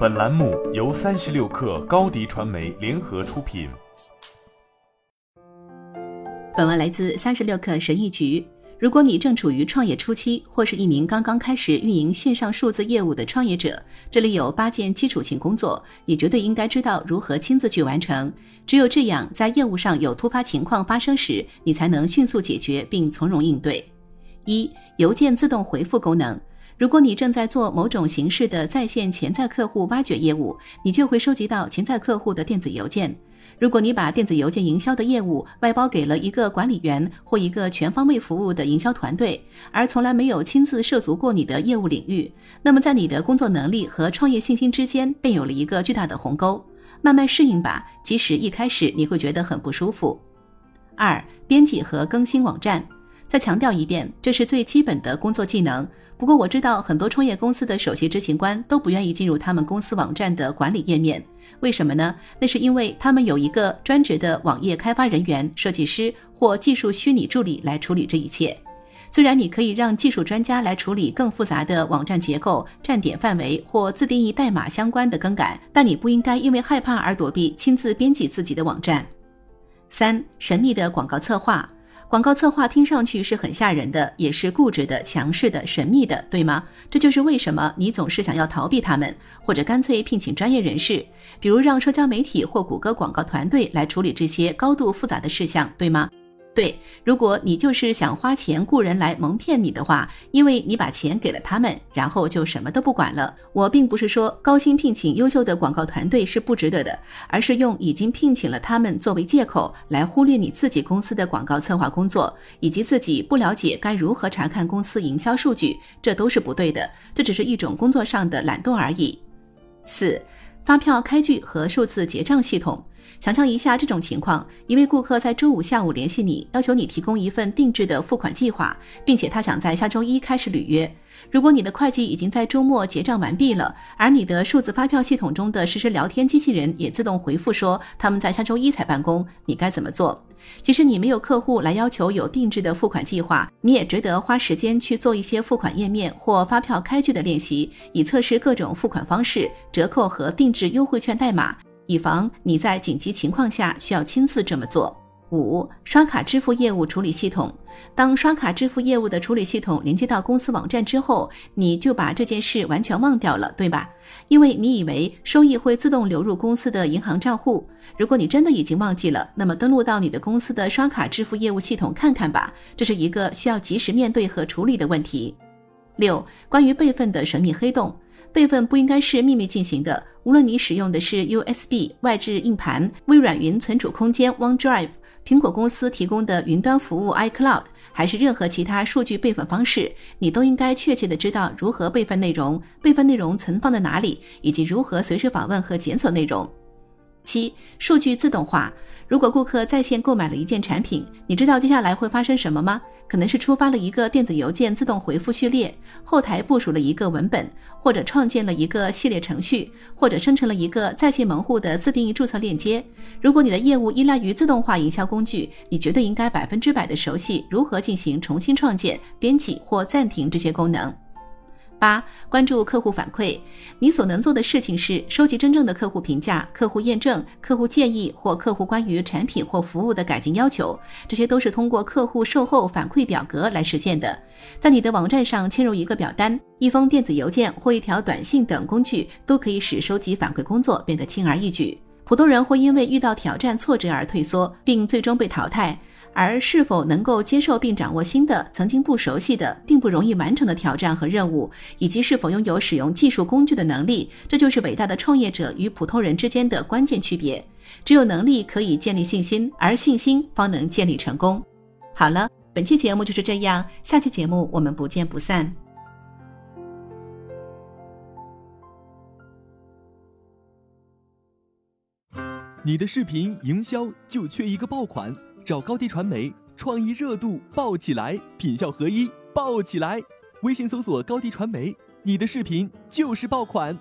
本栏目由三十六氪高低传媒联合出品。本文来自三十六氪神译局。如果你正处于创业初期，或是一名刚刚开始运营线上数字业务的创业者，这里有八件基础性工作，你绝对应该知道如何亲自去完成。只有这样，在业务上有突发情况发生时，你才能迅速解决并从容应对。一、邮件自动回复功能。如果你正在做某种形式的在线潜在客户挖掘业务，你就会收集到潜在客户的电子邮件。如果你把电子邮件营销的业务外包给了一个管理员或一个全方位服务的营销团队，而从来没有亲自涉足过你的业务领域，那么在你的工作能力和创业信心之间便有了一个巨大的鸿沟。慢慢适应吧，即使一开始你会觉得很不舒服。二、编辑和更新网站。再强调一遍，这是最基本的工作技能。不过我知道很多创业公司的首席执行官都不愿意进入他们公司网站的管理页面，为什么呢？那是因为他们有一个专职的网页开发人员、设计师或技术虚拟助理来处理这一切。虽然你可以让技术专家来处理更复杂的网站结构、站点范围或自定义代码相关的更改，但你不应该因为害怕而躲避亲自编辑自己的网站。三、神秘的广告策划。广告策划听上去是很吓人的，也是固执的、强势的、神秘的，对吗？这就是为什么你总是想要逃避他们，或者干脆聘请专业人士，比如让社交媒体或谷歌广告团队来处理这些高度复杂的事项，对吗？对，如果你就是想花钱雇人来蒙骗你的话，因为你把钱给了他们，然后就什么都不管了。我并不是说高薪聘请优秀的广告团队是不值得的，而是用已经聘请了他们作为借口来忽略你自己公司的广告策划工作，以及自己不了解该如何查看公司营销数据，这都是不对的。这只是一种工作上的懒惰而已。四，发票开具和数字结账系统。想象一下这种情况：一位顾客在周五下午联系你，要求你提供一份定制的付款计划，并且他想在下周一开始履约。如果你的会计已经在周末结账完毕了，而你的数字发票系统中的实时聊天机器人也自动回复说他们在下周一才办公，你该怎么做？即使你没有客户来要求有定制的付款计划，你也值得花时间去做一些付款页面或发票开具的练习，以测试各种付款方式、折扣和定制优惠券代码。以防你在紧急情况下需要亲自这么做。五、刷卡支付业务处理系统。当刷卡支付业务的处理系统连接到公司网站之后，你就把这件事完全忘掉了，对吧？因为你以为收益会自动流入公司的银行账户。如果你真的已经忘记了，那么登录到你的公司的刷卡支付业务系统看看吧，这是一个需要及时面对和处理的问题。六、关于备份的神秘黑洞。备份不应该是秘密进行的。无论你使用的是 USB 外置硬盘、微软云存储空间 OneDrive、苹果公司提供的云端服务 iCloud，还是任何其他数据备份方式，你都应该确切的知道如何备份内容、备份内容存放在哪里，以及如何随时访问和检索内容。七、数据自动化。如果顾客在线购买了一件产品，你知道接下来会发生什么吗？可能是触发了一个电子邮件自动回复序列，后台部署了一个文本，或者创建了一个系列程序，或者生成了一个在线门户的自定义注册链接。如果你的业务依赖于自动化营销工具，你绝对应该百分之百的熟悉如何进行重新创建、编辑或暂停这些功能。八、关注客户反馈。你所能做的事情是收集真正的客户评价、客户验证、客户建议或客户关于产品或服务的改进要求。这些都是通过客户售后反馈表格来实现的。在你的网站上嵌入一个表单、一封电子邮件或一条短信等工具，都可以使收集反馈工作变得轻而易举。普通人会因为遇到挑战、挫折而退缩，并最终被淘汰。而是否能够接受并掌握新的、曾经不熟悉的、并不容易完成的挑战和任务，以及是否拥有使用技术工具的能力，这就是伟大的创业者与普通人之间的关键区别。只有能力可以建立信心，而信心方能建立成功。好了，本期节目就是这样，下期节目我们不见不散。你的视频营销就缺一个爆款。找高低传媒，创意热度爆起来，品效合一爆起来。微信搜索高低传媒，你的视频就是爆款。